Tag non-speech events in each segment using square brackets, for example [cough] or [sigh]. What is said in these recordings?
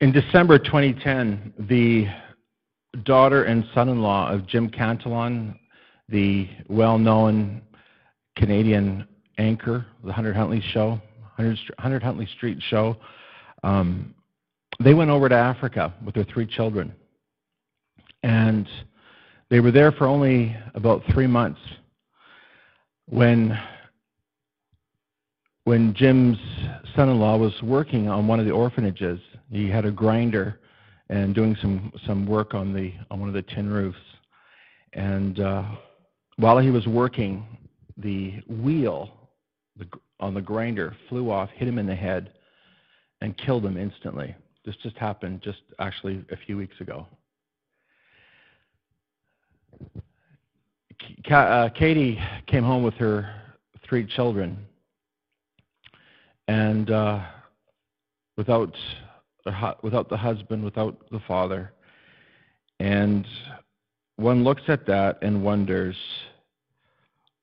In December 2010, the daughter and son-in-law of Jim Cantelon, the well-known Canadian anchor, the Hundred Huntley Show, Hundred Huntley Street Show, um, they went over to Africa with their three children. And they were there for only about three months when when Jim's son-in-law was working on one of the orphanages. He had a grinder and doing some some work on the on one of the tin roofs. And uh, while he was working, the wheel the, on the grinder flew off, hit him in the head, and killed him instantly. This just happened just actually a few weeks ago. Uh, Katie came home with her three children, and uh, without without the husband, without the father, and one looks at that and wonders,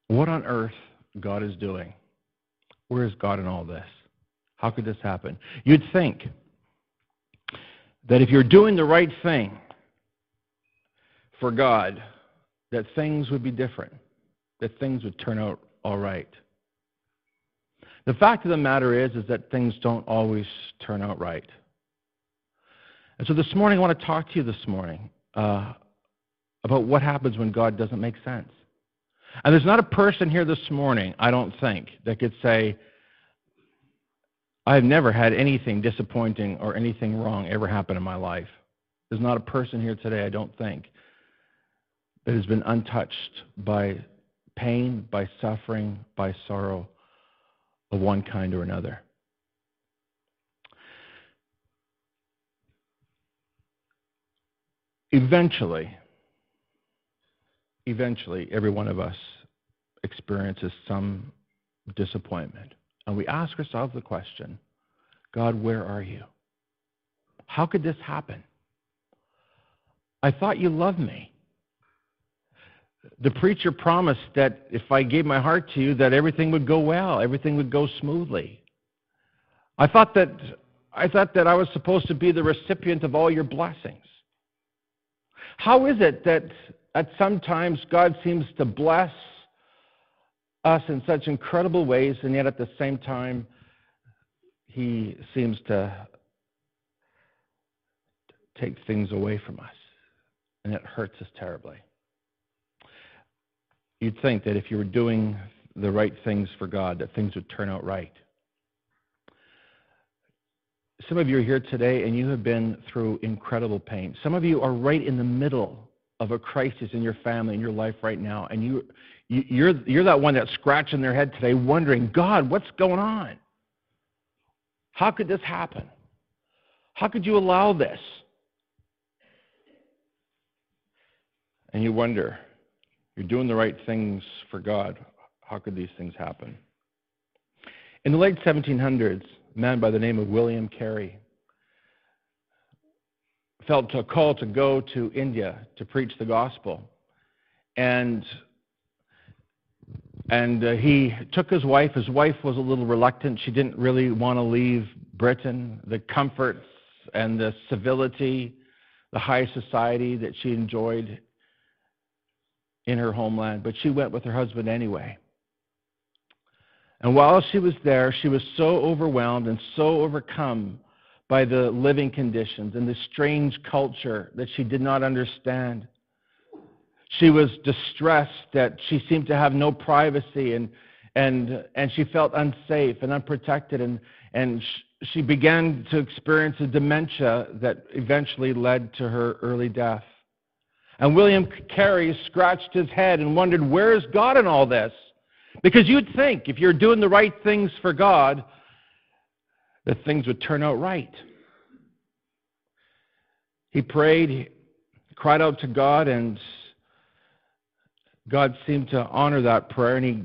what on earth God is doing? Where is God in all this? How could this happen? You'd think that if you're doing the right thing for God, that things would be different, that things would turn out all right. The fact of the matter is, is that things don't always turn out right. And so this morning, I want to talk to you this morning uh, about what happens when God doesn't make sense. And there's not a person here this morning, I don't think, that could say, I've never had anything disappointing or anything wrong ever happen in my life. There's not a person here today, I don't think, that has been untouched by pain, by suffering, by sorrow of one kind or another. Eventually, eventually, every one of us experiences some disappointment. And we ask ourselves the question God, where are you? How could this happen? I thought you loved me. The preacher promised that if I gave my heart to you, that everything would go well, everything would go smoothly. I thought that I thought that I was supposed to be the recipient of all your blessings. How is it that at sometimes God seems to bless us in such incredible ways, and yet at the same time, he seems to take things away from us, and it hurts us terribly. You'd think that if you were doing the right things for God, that things would turn out right. Some of you are here today and you have been through incredible pain. Some of you are right in the middle of a crisis in your family, in your life right now, and you, you're, you're that one that's scratching their head today wondering, God, what's going on? How could this happen? How could you allow this? And you wonder, you're doing the right things for God. How could these things happen? In the late 1700s, a man by the name of William Carey felt a call to go to India to preach the gospel. And and uh, he took his wife. His wife was a little reluctant. She didn't really want to leave Britain, the comforts and the civility, the high society that she enjoyed in her homeland. But she went with her husband anyway. And while she was there, she was so overwhelmed and so overcome by the living conditions and the strange culture that she did not understand she was distressed that she seemed to have no privacy and, and, and she felt unsafe and unprotected. And, and she began to experience a dementia that eventually led to her early death. And William Carey scratched his head and wondered, where is God in all this? Because you'd think if you're doing the right things for God, that things would turn out right. He prayed, he cried out to God, and God seemed to honor that prayer, and He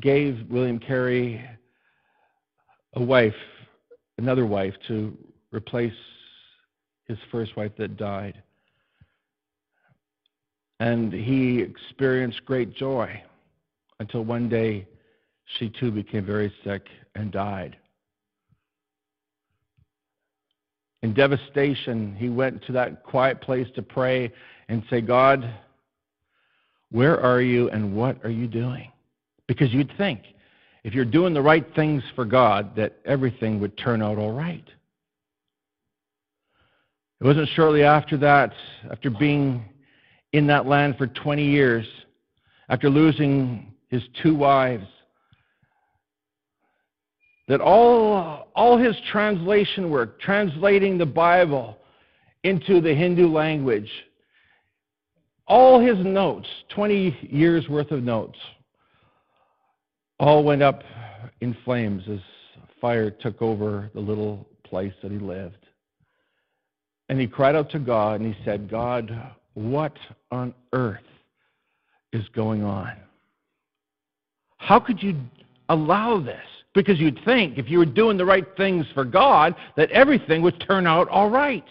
gave William Carey a wife, another wife, to replace his first wife that died. And he experienced great joy until one day she too became very sick and died. In devastation, he went to that quiet place to pray and say, God, where are you and what are you doing? Because you'd think if you're doing the right things for God, that everything would turn out all right. It wasn't shortly after that, after being in that land for 20 years, after losing his two wives, that all, all his translation work, translating the Bible into the Hindu language, all his notes, 20 years worth of notes, all went up in flames as fire took over the little place that he lived. And he cried out to God and he said, God, what on earth is going on? How could you allow this? Because you'd think if you were doing the right things for God, that everything would turn out all right.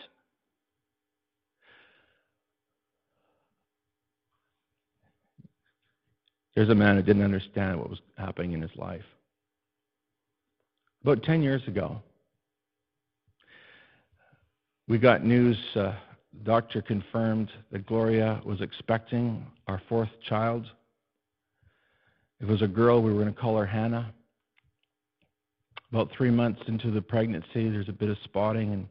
There's a man who didn't understand what was happening in his life. About 10 years ago, we got news, uh, doctor confirmed that Gloria was expecting our fourth child. It was a girl, we were going to call her Hannah. About three months into the pregnancy, there's a bit of spotting, and,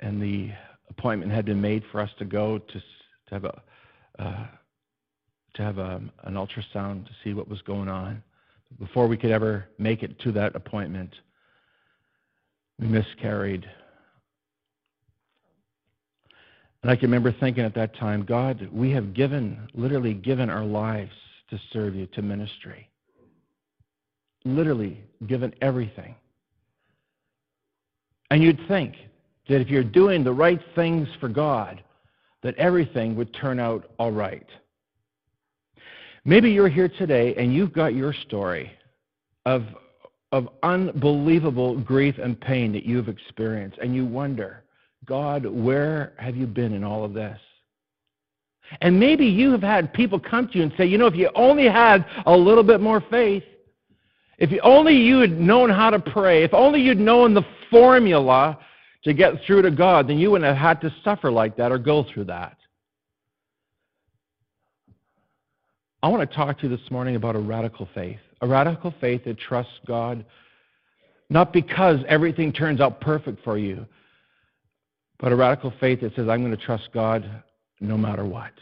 and the appointment had been made for us to go to, to have a. Uh, to have a, an ultrasound to see what was going on. Before we could ever make it to that appointment, we miscarried. And I can remember thinking at that time, God, we have given, literally given our lives to serve you, to ministry. Literally given everything. And you'd think that if you're doing the right things for God, that everything would turn out all right. Maybe you're here today and you've got your story of, of unbelievable grief and pain that you've experienced, and you wonder, God, where have you been in all of this? And maybe you have had people come to you and say, you know, if you only had a little bit more faith, if only you had known how to pray, if only you'd known the formula to get through to God, then you wouldn't have had to suffer like that or go through that. I want to talk to you this morning about a radical faith. A radical faith that trusts God not because everything turns out perfect for you, but a radical faith that says, I'm going to trust God no matter what.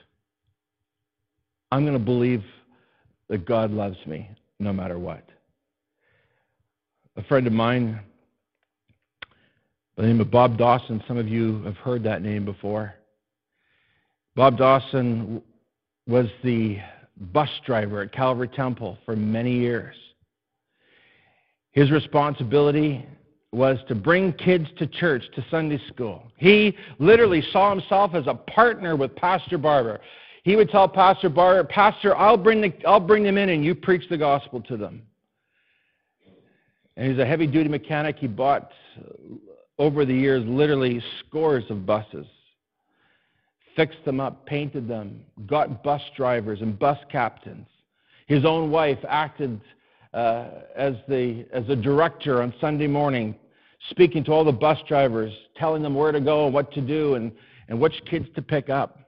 I'm going to believe that God loves me no matter what. A friend of mine by the name of Bob Dawson, some of you have heard that name before. Bob Dawson was the bus driver at Calvary Temple for many years. His responsibility was to bring kids to church, to Sunday school. He literally saw himself as a partner with Pastor Barber. He would tell Pastor Barber, Pastor, I'll bring, the, I'll bring them in and you preach the gospel to them. And he's a heavy duty mechanic. He bought, over the years, literally scores of buses fixed them up, painted them, got bus drivers and bus captains. His own wife acted uh, as, the, as a director on Sunday morning, speaking to all the bus drivers, telling them where to go and what to do and, and which kids to pick up.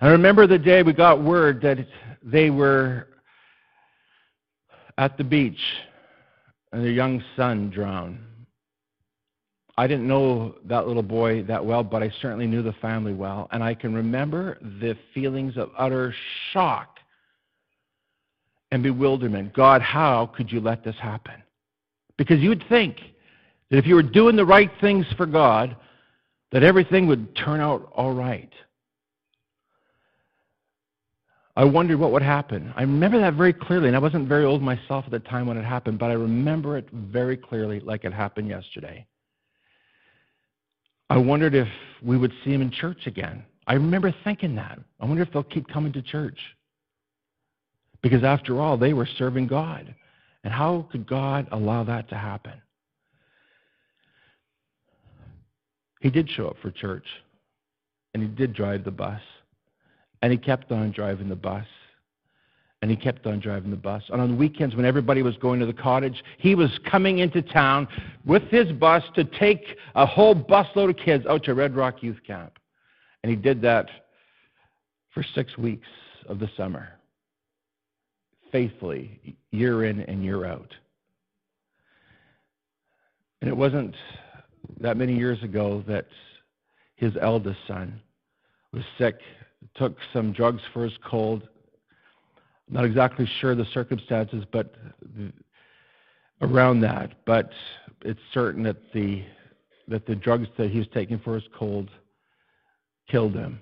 I remember the day we got word that they were at the beach and their young son drowned. I didn't know that little boy that well, but I certainly knew the family well. And I can remember the feelings of utter shock and bewilderment. God, how could you let this happen? Because you would think that if you were doing the right things for God, that everything would turn out all right. I wondered what would happen. I remember that very clearly, and I wasn't very old myself at the time when it happened, but I remember it very clearly like it happened yesterday. I wondered if we would see him in church again. I remember thinking that. I wonder if they'll keep coming to church. Because after all, they were serving God. And how could God allow that to happen? He did show up for church, and he did drive the bus, and he kept on driving the bus. And he kept on driving the bus. And on weekends, when everybody was going to the cottage, he was coming into town with his bus to take a whole busload of kids out to Red Rock Youth Camp. And he did that for six weeks of the summer, faithfully, year in and year out. And it wasn't that many years ago that his eldest son was sick, took some drugs for his cold. Not exactly sure the circumstances, but around that. But it's certain that the that the drugs that he was taking for his cold killed him.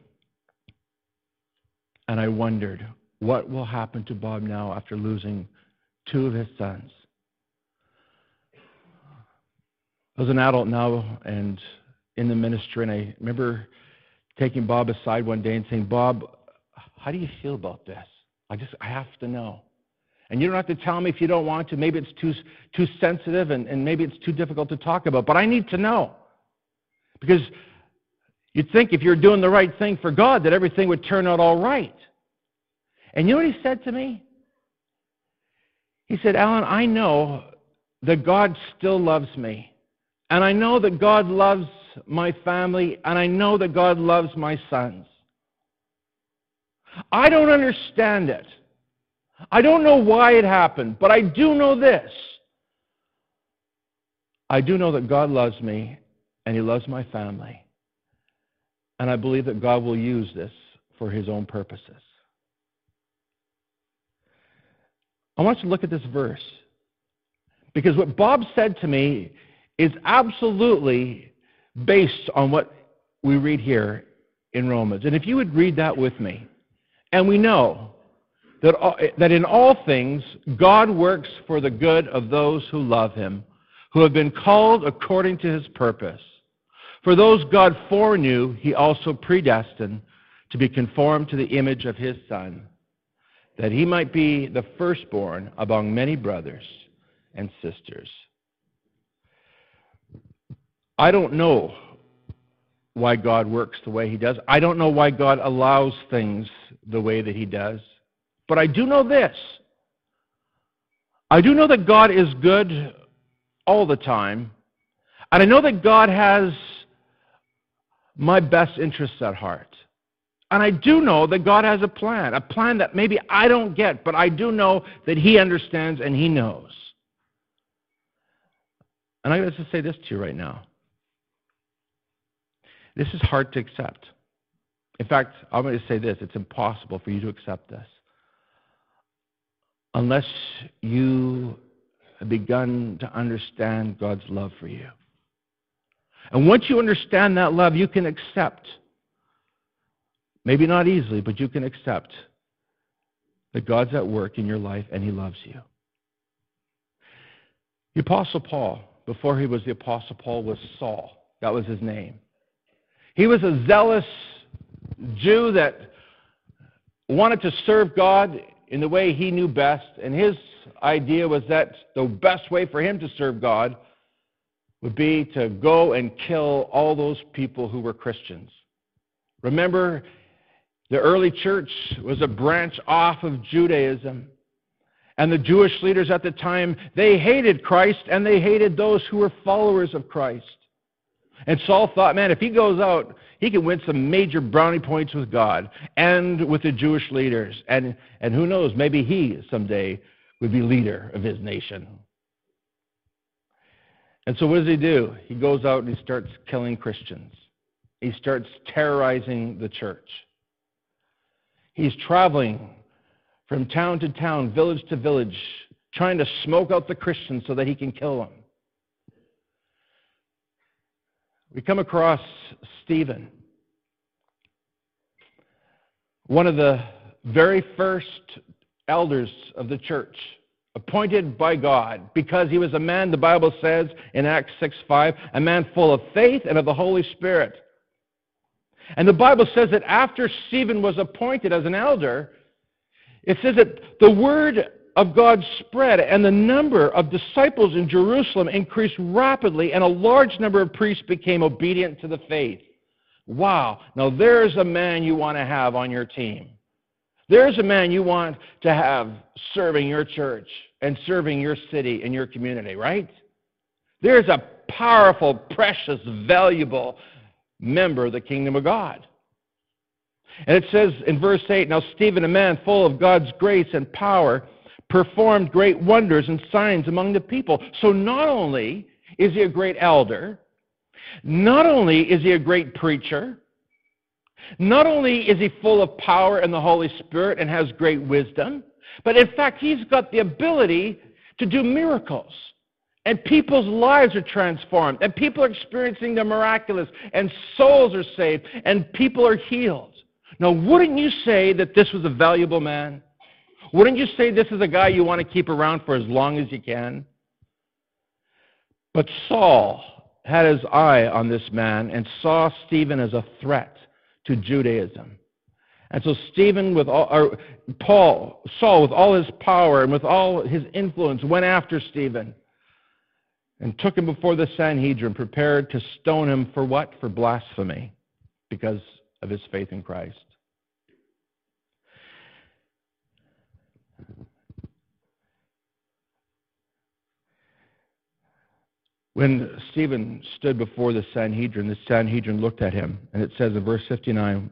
And I wondered, what will happen to Bob now after losing two of his sons? I was an adult now and in the ministry, and I remember taking Bob aside one day and saying, Bob, how do you feel about this? I just, I have to know. And you don't have to tell me if you don't want to. Maybe it's too, too sensitive and, and maybe it's too difficult to talk about, but I need to know. Because you'd think if you're doing the right thing for God that everything would turn out all right. And you know what he said to me? He said, Alan, I know that God still loves me. And I know that God loves my family, and I know that God loves my sons. I don't understand it. I don't know why it happened, but I do know this. I do know that God loves me, and He loves my family. And I believe that God will use this for His own purposes. I want you to look at this verse. Because what Bob said to me is absolutely based on what we read here in Romans. And if you would read that with me, and we know that, that in all things God works for the good of those who love him, who have been called according to his purpose. For those God foreknew, he also predestined to be conformed to the image of his Son, that he might be the firstborn among many brothers and sisters. I don't know why God works the way He does. I don't know why God allows things the way that He does. But I do know this I do know that God is good all the time. And I know that God has my best interests at heart. And I do know that God has a plan, a plan that maybe I don't get, but I do know that He understands and He knows. And I'm going to say this to you right now. This is hard to accept. In fact, I'm going to say this it's impossible for you to accept this unless you have begun to understand God's love for you. And once you understand that love, you can accept, maybe not easily, but you can accept that God's at work in your life and He loves you. The Apostle Paul, before he was the Apostle Paul, was Saul. That was his name. He was a zealous Jew that wanted to serve God in the way he knew best, and his idea was that the best way for him to serve God would be to go and kill all those people who were Christians. Remember, the early church was a branch off of Judaism. And the Jewish leaders at the time, they hated Christ and they hated those who were followers of Christ. And Saul thought, man, if he goes out, he can win some major brownie points with God and with the Jewish leaders. And, and who knows, maybe he someday would be leader of his nation. And so what does he do? He goes out and he starts killing Christians. He starts terrorizing the church. He's traveling from town to town, village to village, trying to smoke out the Christians so that he can kill them. we come across Stephen, one of the very first elders of the church, appointed by God because he was a man, the Bible says in Acts 6 5, a man full of faith and of the Holy Spirit. And the Bible says that after Stephen was appointed as an elder, it says that the word of God spread, and the number of disciples in Jerusalem increased rapidly, and a large number of priests became obedient to the faith. Wow. Now there's a man you want to have on your team. There's a man you want to have serving your church and serving your city and your community, right? There's a powerful, precious, valuable member of the kingdom of God. And it says in verse 8 Now Stephen, a man full of God's grace and power, performed great wonders and signs among the people. So not only is he a great elder, not only is he a great preacher, not only is he full of power and the Holy Spirit and has great wisdom, but in fact, he's got the ability to do miracles. And people's lives are transformed, and people are experiencing the miraculous, and souls are saved, and people are healed. Now, wouldn't you say that this was a valuable man? Wouldn't you say this is a guy you want to keep around for as long as you can? But Saul had his eye on this man and saw Stephen as a threat to Judaism. And so Stephen, with all, or Paul, Saul, with all his power and with all his influence, went after Stephen and took him before the Sanhedrin, prepared to stone him for what? For blasphemy, because of his faith in Christ. When Stephen stood before the Sanhedrin, the Sanhedrin looked at him, and it says in verse 59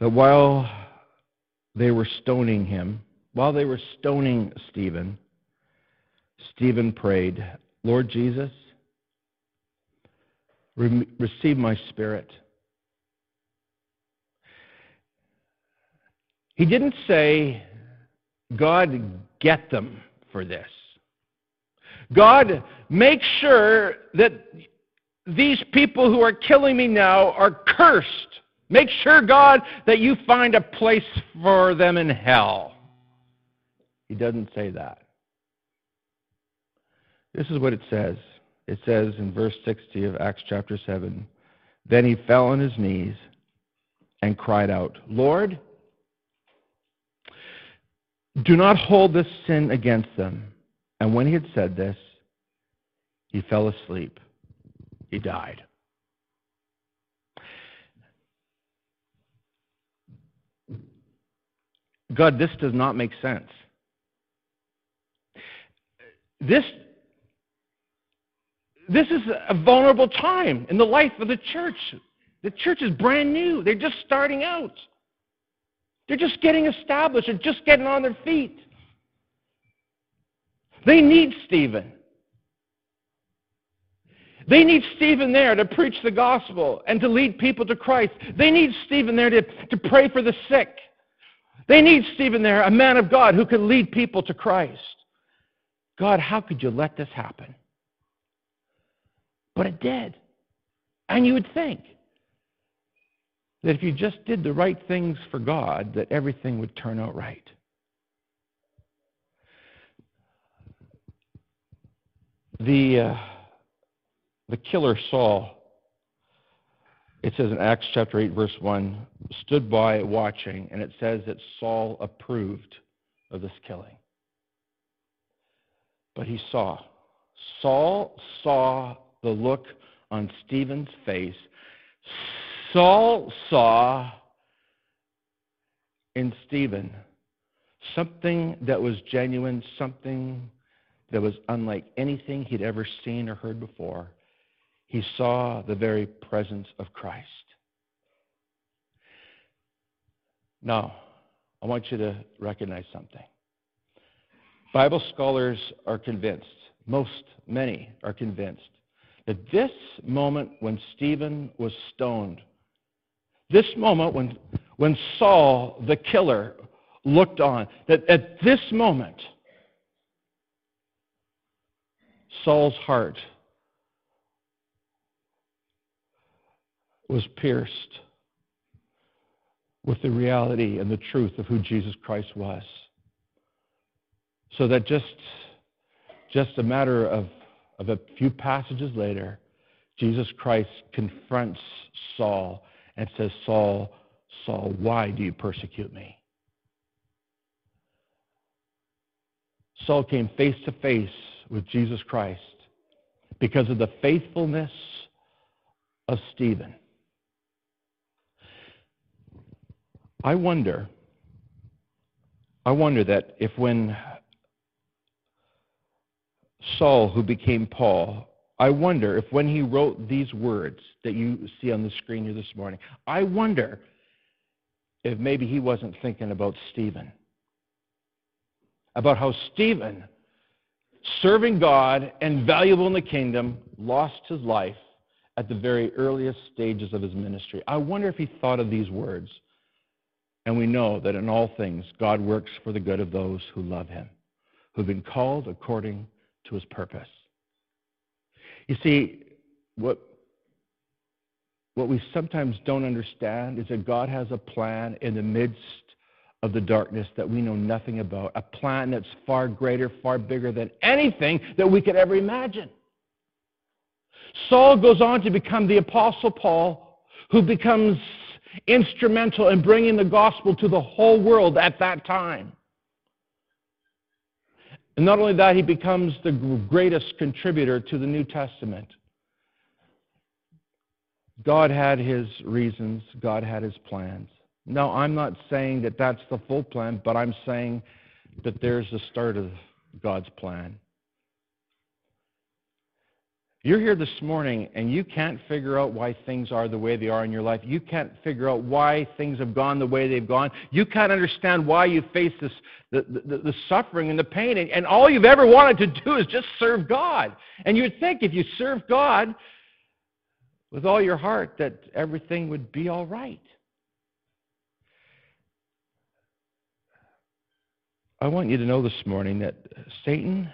that while they were stoning him, while they were stoning Stephen, Stephen prayed, Lord Jesus, re- receive my spirit. He didn't say, God, get them for this. God, make sure that these people who are killing me now are cursed. Make sure, God, that you find a place for them in hell. He doesn't say that. This is what it says. It says in verse 60 of Acts chapter 7 Then he fell on his knees and cried out, Lord, do not hold this sin against them. And when he had said this, he fell asleep. He died. God, this does not make sense. This, this is a vulnerable time in the life of the church. The church is brand new, they're just starting out. They're just getting established, they're just getting on their feet. They need Stephen. They need Stephen there to preach the gospel and to lead people to Christ. They need Stephen there to, to pray for the sick. They need Stephen there, a man of God who can lead people to Christ. God, how could you let this happen? But it did. And you would think that if you just did the right things for God, that everything would turn out right. The, uh, the killer Saul, it says in Acts chapter 8, verse 1, stood by watching, and it says that Saul approved of this killing. But he saw. Saul saw the look on Stephen's face. Saul saw in Stephen something that was genuine, something that was unlike anything he'd ever seen or heard before. He saw the very presence of Christ. Now, I want you to recognize something. Bible scholars are convinced, most, many are convinced, that this moment when Stephen was stoned, this moment when, when Saul, the killer, looked on, that at this moment, Saul's heart was pierced with the reality and the truth of who Jesus Christ was. So that just, just a matter of, of a few passages later, Jesus Christ confronts Saul and says, Saul, Saul, why do you persecute me? Saul came face to face with Jesus Christ because of the faithfulness of Stephen. I wonder, I wonder that if when Saul, who became Paul, I wonder if when he wrote these words that you see on the screen here this morning, I wonder if maybe he wasn't thinking about Stephen. About how Stephen, serving God and valuable in the kingdom, lost his life at the very earliest stages of his ministry. I wonder if he thought of these words. And we know that in all things, God works for the good of those who love him, who've been called according to his purpose. You see, what, what we sometimes don't understand is that God has a plan in the midst of the darkness that we know nothing about, a plan that's far greater, far bigger than anything that we could ever imagine. Saul goes on to become the Apostle Paul, who becomes instrumental in bringing the gospel to the whole world at that time. And not only that, he becomes the greatest contributor to the New Testament. God had his reasons, God had his plans. No, I'm not saying that that's the full plan, but I'm saying that there's the start of God's plan. You're here this morning and you can't figure out why things are the way they are in your life. You can't figure out why things have gone the way they've gone. You can't understand why you face this, the, the, the suffering and the pain. And, and all you've ever wanted to do is just serve God. And you would think if you serve God with all your heart that everything would be all right. I want you to know this morning that Satan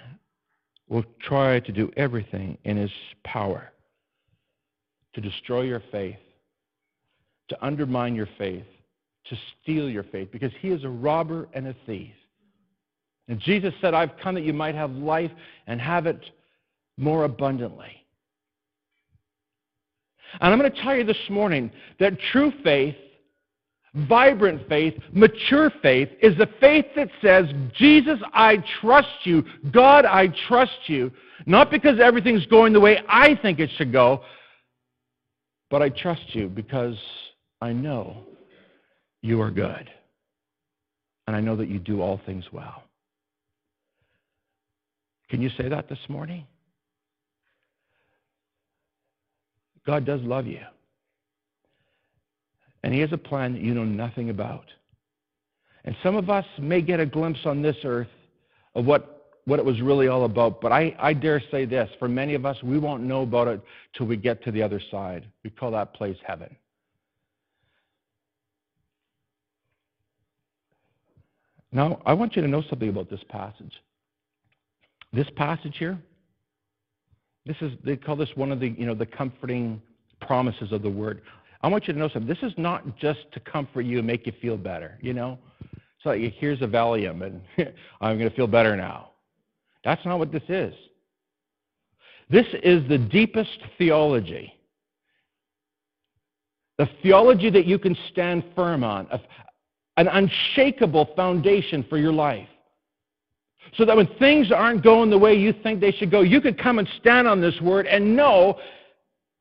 will try to do everything in his power to destroy your faith, to undermine your faith, to steal your faith, because he is a robber and a thief. And Jesus said, I've come that you might have life and have it more abundantly. And I'm going to tell you this morning that true faith vibrant faith, mature faith, is the faith that says, Jesus, I trust you. God, I trust you. Not because everything's going the way I think it should go, but I trust you because I know you are good. And I know that you do all things well. Can you say that this morning? God does love you. And He has a plan that you know nothing about. And some of us may get a glimpse on this earth of what, what it was really all about. But I, I dare say this for many of us, we won't know about it till we get to the other side. We call that place heaven. Now, I want you to know something about this passage. This passage here, this is they call this one of the you know the comforting promises of the word. I want you to know something. This is not just to comfort you and make you feel better, you know? So like, here's a Valium, and [laughs] I'm going to feel better now. That's not what this is. This is the deepest theology. The theology that you can stand firm on, an unshakable foundation for your life. So that when things aren't going the way you think they should go, you could come and stand on this word and know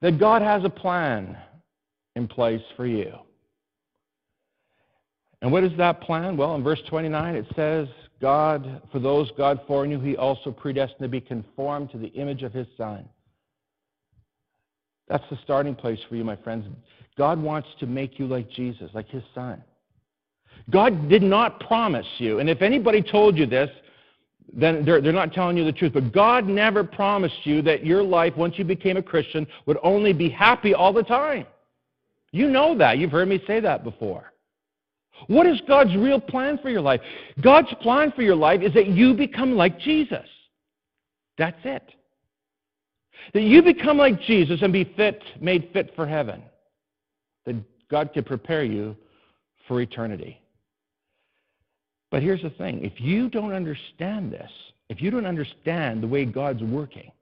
that God has a plan in place for you. And what is that plan? Well, in verse 29, it says, God, for those God foreknew, he also predestined to be conformed to the image of his Son. That's the starting place for you, my friends. God wants to make you like Jesus, like his Son. God did not promise you, and if anybody told you this, then they're, they're not telling you the truth. But God never promised you that your life, once you became a Christian, would only be happy all the time. You know that. You've heard me say that before. What is God's real plan for your life? God's plan for your life is that you become like Jesus. That's it. That you become like Jesus and be fit, made fit for heaven. That God can prepare you for eternity. But here's the thing if you don't understand this, if you don't understand the way God's working,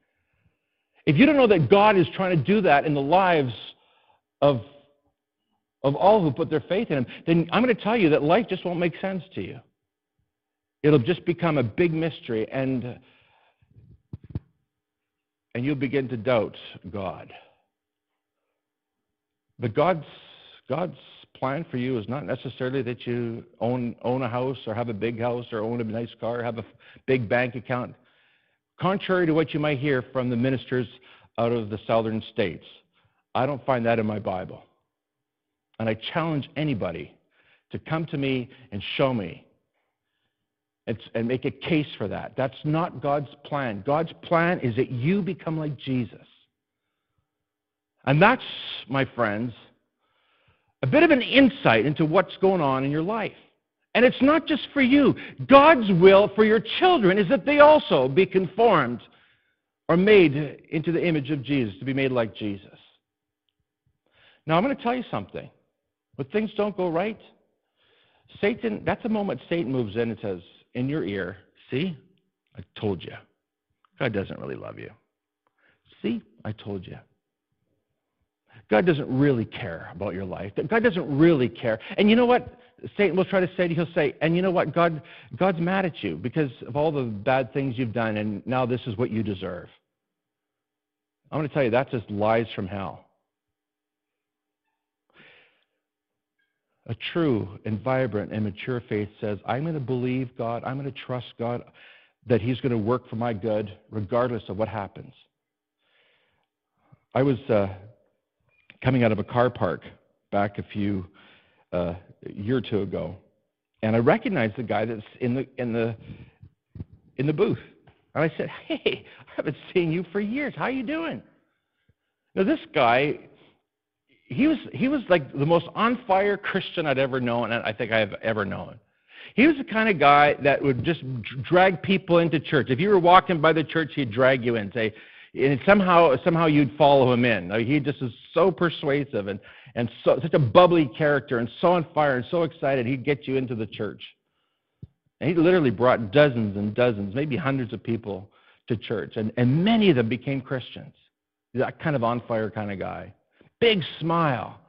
if you don't know that God is trying to do that in the lives of of all who put their faith in him, then I'm going to tell you that life just won't make sense to you. It'll just become a big mystery, and, and you'll begin to doubt God. But God's, God's plan for you is not necessarily that you own own a house or have a big house or own a nice car, or have a big bank account. Contrary to what you might hear from the ministers out of the southern states, I don't find that in my Bible. And I challenge anybody to come to me and show me and, and make a case for that. That's not God's plan. God's plan is that you become like Jesus. And that's, my friends, a bit of an insight into what's going on in your life. And it's not just for you. God's will for your children is that they also be conformed or made into the image of Jesus, to be made like Jesus. Now, I'm going to tell you something. When things don't go right, Satan, that's a moment Satan moves in and says, in your ear, see, I told you. God doesn't really love you. See, I told you. God doesn't really care about your life. God doesn't really care. And you know what? Satan will try to say to you, he'll say, and you know what? God, God's mad at you because of all the bad things you've done, and now this is what you deserve. I'm going to tell you, that's just lies from hell. A true and vibrant and mature faith says, I'm going to believe God, I'm going to trust God that He's going to work for my good regardless of what happens. I was uh, coming out of a car park back a few uh, year or two ago, and I recognized the guy that's in the in the in the booth, and I said, "Hey, I haven't seen you for years. How you doing?" Now this guy he was he was like the most on fire Christian I'd ever known, and I think I've ever known. He was the kind of guy that would just drag people into church. If you were walking by the church, he'd drag you in, say, and somehow somehow you'd follow him in. he just is so persuasive and and so, such a bubbly character and so on fire and so excited. He'd get you into the church. And he literally brought dozens and dozens, maybe hundreds of people to church, and and many of them became Christians. That kind of on fire kind of guy big smile.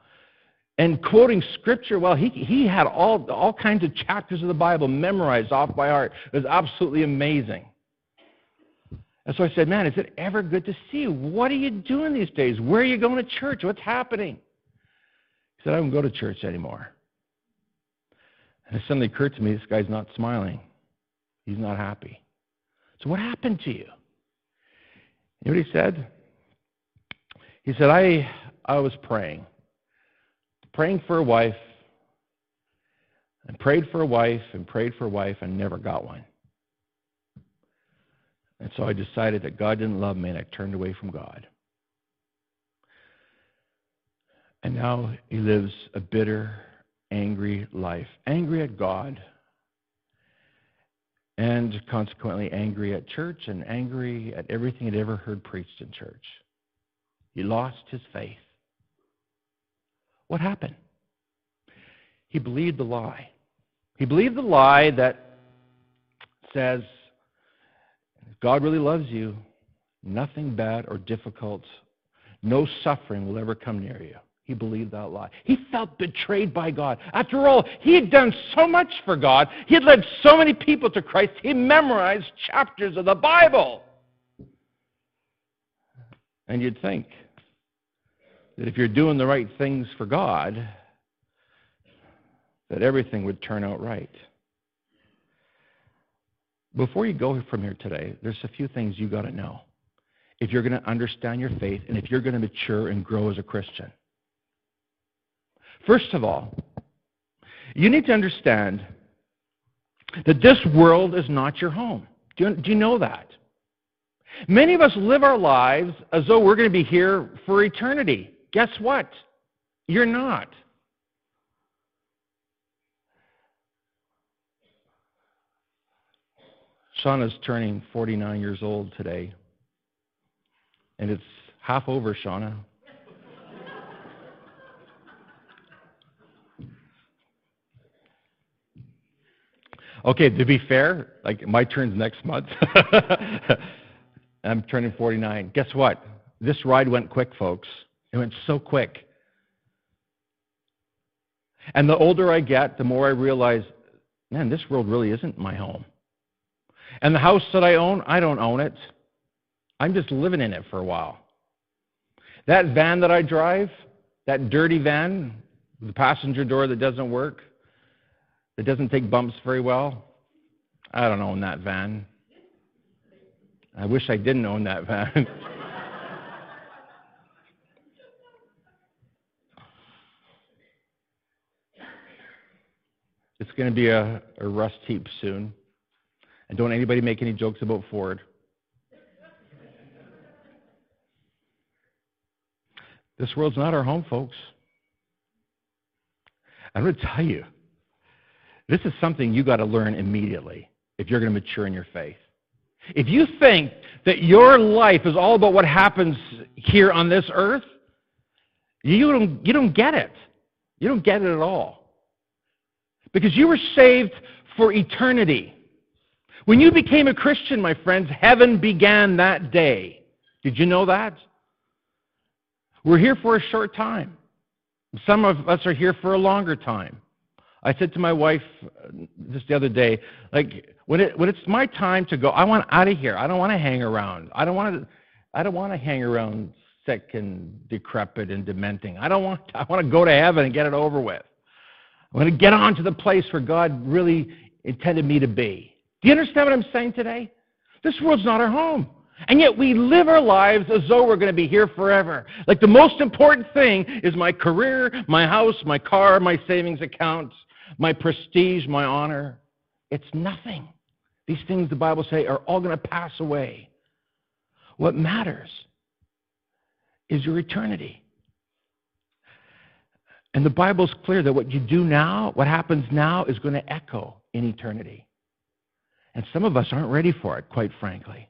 And quoting scripture, well, he, he had all, all kinds of chapters of the Bible memorized off by heart. It was absolutely amazing. And so I said, Man, is it ever good to see you? What are you doing these days? Where are you going to church? What's happening? He said, I don't go to church anymore. And it suddenly occurred to me this guy's not smiling. He's not happy. So what happened to you? You know what he said? He said, I, I was praying, praying for a wife, and prayed for a wife, and prayed for a wife, and never got one. And so I decided that God didn't love me, and I turned away from God. And now he lives a bitter, angry life, angry at God, and consequently angry at church and angry at everything he'd ever heard preached in church. He lost his faith. What happened? He believed the lie. He believed the lie that says, if God really loves you. Nothing bad or difficult, no suffering will ever come near you. He believed that lie. He felt betrayed by God. After all, he had done so much for God. He had led so many people to Christ. He memorized chapters of the Bible. And you'd think, that if you're doing the right things for God, that everything would turn out right. Before you go from here today, there's a few things you got to know if you're going to understand your faith and if you're going to mature and grow as a Christian. First of all, you need to understand that this world is not your home. Do you, do you know that? Many of us live our lives as though we're going to be here for eternity. Guess what? You're not. Shauna's turning 49 years old today. And it's half over, Shauna. okay, to be fair, like my turn's next month. [laughs] I'm turning 49. Guess what? This ride went quick, folks. It went so quick. And the older I get, the more I realize, man, this world really isn't my home. And the house that I own, I don't own it. I'm just living in it for a while. That van that I drive, that dirty van, The passenger door that doesn't work? That doesn't take bumps very well? I don't own that van. I wish I didn't own that [laughs] van. It's going to be a, a rust heap soon. And don't anybody make any jokes about Ford. This world's not our home, folks. I'm going to tell you, this is something you got to learn immediately if you're going to mature in your faith. If you think that your life is all about what happens here on this earth, you don't, you don't get it. You don't get it at all. Because you were saved for eternity. When you became a Christian, my friends, heaven began that day. Did you know that? We're here for a short time. Some of us are here for a longer time. I said to my wife uh, just the other day, like when it when it's my time to go, I want out of here. I don't want to hang around. I don't want to. I don't want to hang around sick and decrepit and dementing. I don't want. [laughs] I want to go to heaven and get it over with. I want to get on to the place where God really intended me to be. Do you understand what I'm saying today? This world's not our home. And yet we live our lives as though we're going to be here forever. Like the most important thing is my career, my house, my car, my savings account, my prestige, my honor. It's nothing. These things the Bible say are all going to pass away. What matters is your eternity. And the Bible's clear that what you do now, what happens now, is going to echo in eternity. And some of us aren't ready for it, quite frankly.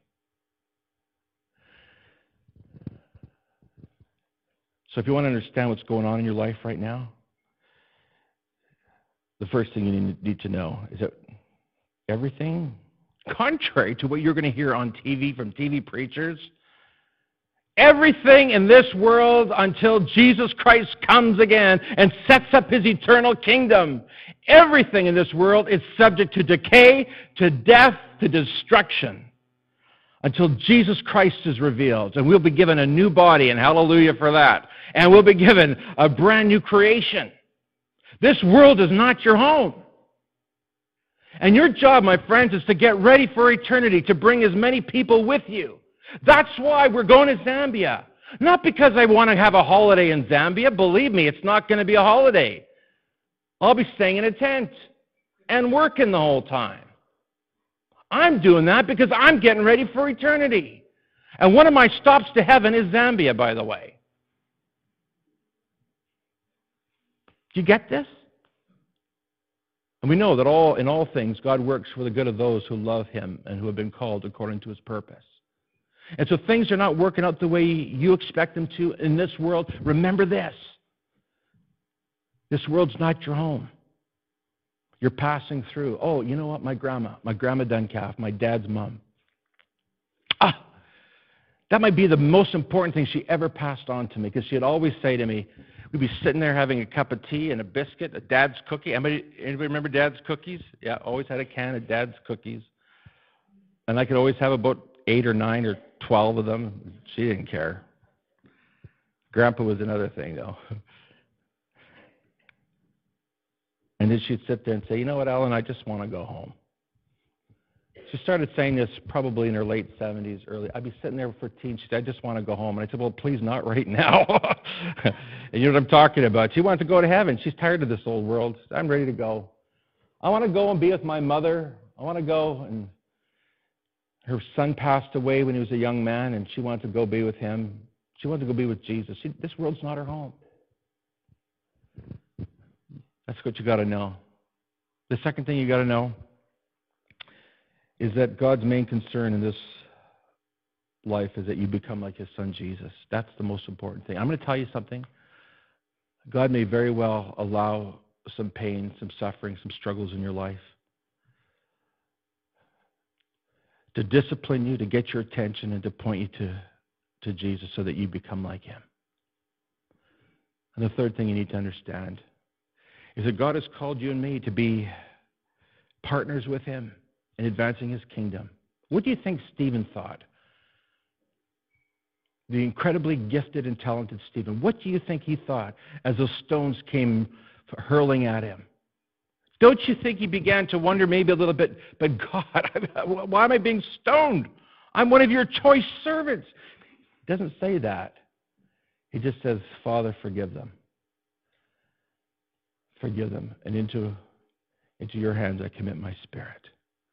So if you want to understand what's going on in your life right now, the first thing you need to know is that everything, contrary to what you're going to hear on TV from TV preachers, everything in this world until Jesus Christ comes again and sets up his eternal kingdom, everything in this world is subject to decay, to death, to destruction until Jesus Christ is revealed. And we'll be given a new body, and hallelujah for that. And we'll be given a brand new creation. This world is not your home. And your job, my friends, is to get ready for eternity, to bring as many people with you. That's why we're going to Zambia. Not because I want to have a holiday in Zambia. Believe me, it's not going to be a holiday. I'll be staying in a tent and working the whole time. I'm doing that because I'm getting ready for eternity. And one of my stops to heaven is Zambia, by the way. Do you get this? And we know that all in all things God works for the good of those who love him and who have been called according to his purpose. And so things are not working out the way you expect them to in this world. Remember this. This world's not your home. You're passing through. Oh, you know what? My grandma, my grandma Duncalf, my dad's mom. Ah, that might be the most important thing she ever passed on to me because she'd always say to me, we'd be sitting there having a cup of tea and a biscuit, a dad's cookie. Anybody, anybody remember dad's cookies? Yeah, always had a can of dad's cookies. And I could always have about eight or nine or 12 of them. She didn't care. Grandpa was another thing, though. And then she'd sit there and say, You know what, Ellen, I just want to go home. She started saying this probably in her late 70s, early. I'd be sitting there for tea, and she said, I just want to go home. And I said, Well, please, not right now. [laughs] and you know what I'm talking about. She wanted to go to heaven. She's tired of this old world. I'm ready to go. I want to go and be with my mother. I want to go. And her son passed away when he was a young man, and she wanted to go be with him. She wanted to go be with Jesus. She, this world's not her home. That's what you got to know. The second thing you got to know is that God's main concern in this life is that you become like his son Jesus. That's the most important thing. I'm going to tell you something. God may very well allow some pain, some suffering, some struggles in your life to discipline you, to get your attention, and to point you to, to Jesus so that you become like him. And the third thing you need to understand is that God has called you and me to be partners with Him in advancing His kingdom. What do you think Stephen thought the incredibly gifted and talented Stephen, what do you think he thought as those stones came hurling at him? Don't you think he began to wonder maybe a little bit, but God, [laughs] why am I being stoned? I'm one of your choice servants. He doesn't say that. He just says, Father, forgive them. Forgive them. And into, into your hands I commit my spirit.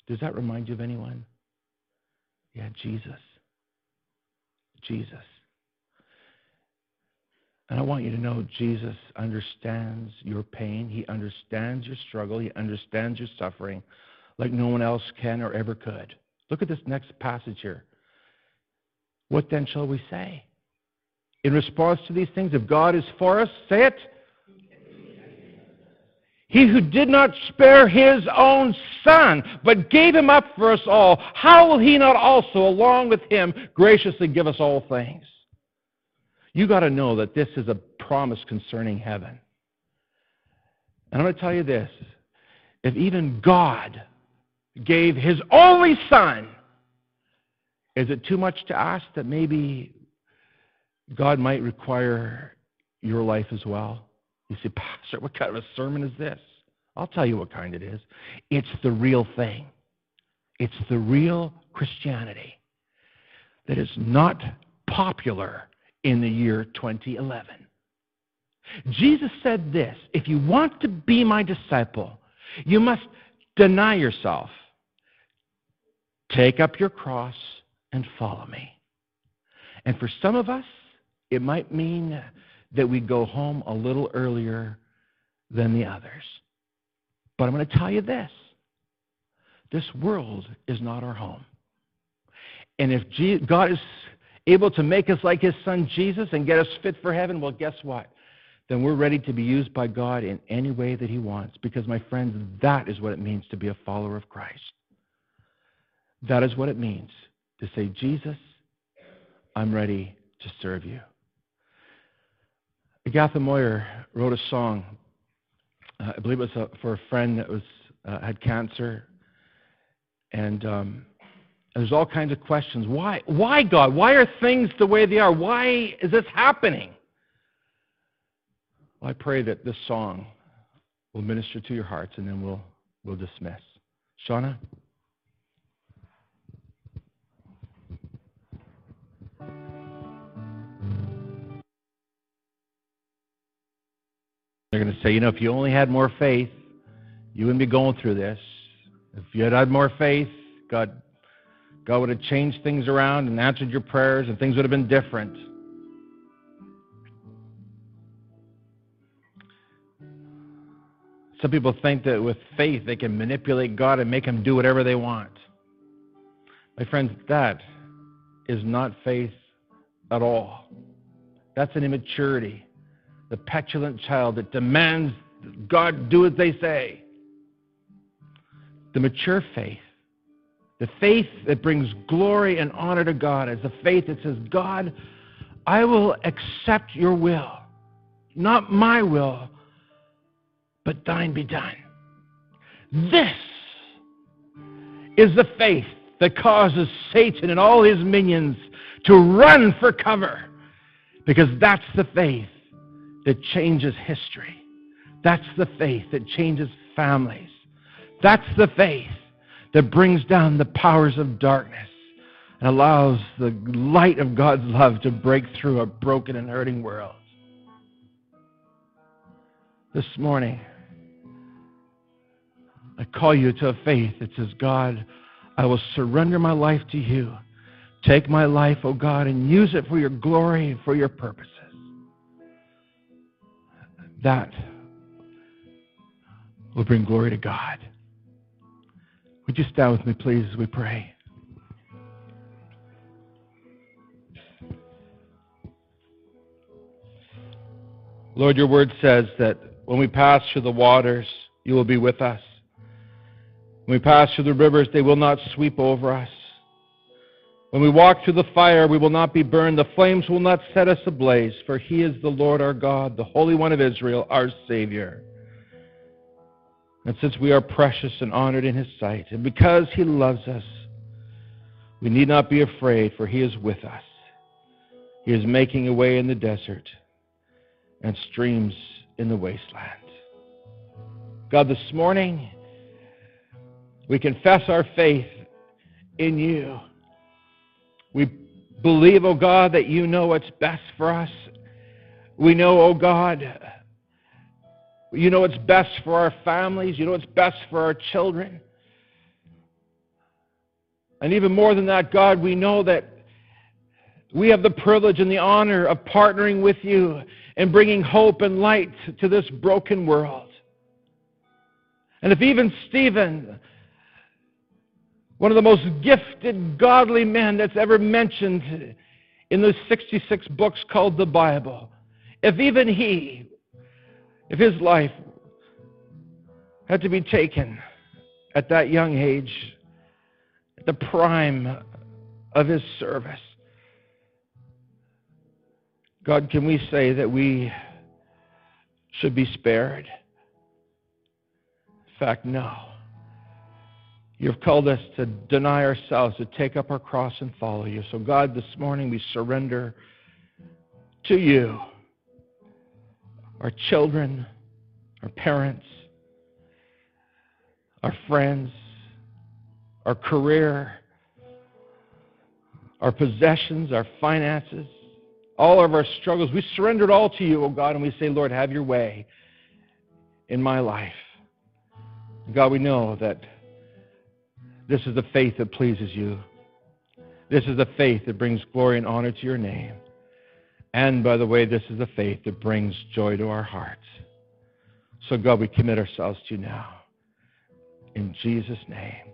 Does that remind you of anyone? Yeah, Jesus. Jesus. And I want you to know Jesus understands your pain. He understands your struggle. He understands your suffering like no one else can or ever could. Look at this next passage here. What then shall we say? In response to these things, if God is for us, say it. He who did not spare his own son, but gave him up for us all, how will he not also, along with him, graciously give us all things? You got to know that this is a promise concerning heaven. And I'm going to tell you this if even God gave his only son, is it too much to ask that maybe God might require your life as well? You say, Pastor, what kind of a sermon is this? I'll tell you what kind it is. It's the real thing. It's the real Christianity that is not popular in the year 2011. Jesus said this If you want to be my disciple, you must deny yourself, take up your cross, and follow me. And for some of us, it might mean that we go home a little earlier than the others. But I'm going to tell you this this world is not our home. And if God is able to make us like his son Jesus and get us fit for heaven, well, guess what? Then we're ready to be used by God in any way that he wants. Because, my friends, that is what it means to be a follower of Christ. That is what it means to say, Jesus, I'm ready to serve you. Agatha Moyer wrote a song. Uh, I believe it was a, for a friend that was uh, had cancer, and um, there's all kinds of questions. Why? Why, God? Why are things the way they are? Why is this happening? Well, I pray that this song will minister to your hearts, and then we'll, we'll dismiss. Shauna? They're going to say, you know, if you only had more faith, you wouldn't be going through this. If you had had more faith, God God would have changed things around and answered your prayers, and things would have been different. Some people think that with faith they can manipulate God and make him do whatever they want. My friends, that is not faith at all. That's an immaturity. The petulant child that demands God do as they say. The mature faith the faith that brings glory and honor to God is the faith that says, God, I will accept your will. Not my will, but thine be done. This is the faith that causes Satan and all his minions to run for cover because that's the faith that changes history. That's the faith that changes families. That's the faith that brings down the powers of darkness and allows the light of God's love to break through a broken and hurting world. This morning, I call you to a faith that says, God, I will surrender my life to you. Take my life, O oh God, and use it for your glory and for your purposes. That will bring glory to God. Would you stand with me, please, as we pray? Lord, your word says that when we pass through the waters, you will be with us. When we pass through the rivers, they will not sweep over us. When we walk through the fire, we will not be burned. The flames will not set us ablaze, for he is the Lord our God, the Holy One of Israel, our Savior. And since we are precious and honored in His sight, and because He loves us, we need not be afraid, for He is with us. He is making a way in the desert and streams in the wasteland. God, this morning, we confess our faith in you. We believe, oh God, that you know what's best for us. We know, oh God, you know what's best for our families. You know what's best for our children. And even more than that, God, we know that we have the privilege and the honor of partnering with you and bringing hope and light to this broken world. And if even Stephen, one of the most gifted, godly men that's ever mentioned in those 66 books called the Bible, if even he, if his life had to be taken at that young age, at the prime of his service, God, can we say that we should be spared? In fact, no. You've called us to deny ourselves, to take up our cross and follow you. So, God, this morning we surrender to you our children, our parents, our friends, our career, our possessions, our finances, all of our struggles. We surrender it all to you, O oh God, and we say, Lord, have your way in my life. God, we know that this is the faith that pleases you. This is the faith that brings glory and honor to your name. And by the way, this is the faith that brings joy to our hearts. So, God, we commit ourselves to you now. In Jesus' name.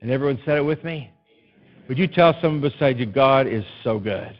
And everyone said it with me? Would you tell someone beside you, God is so good?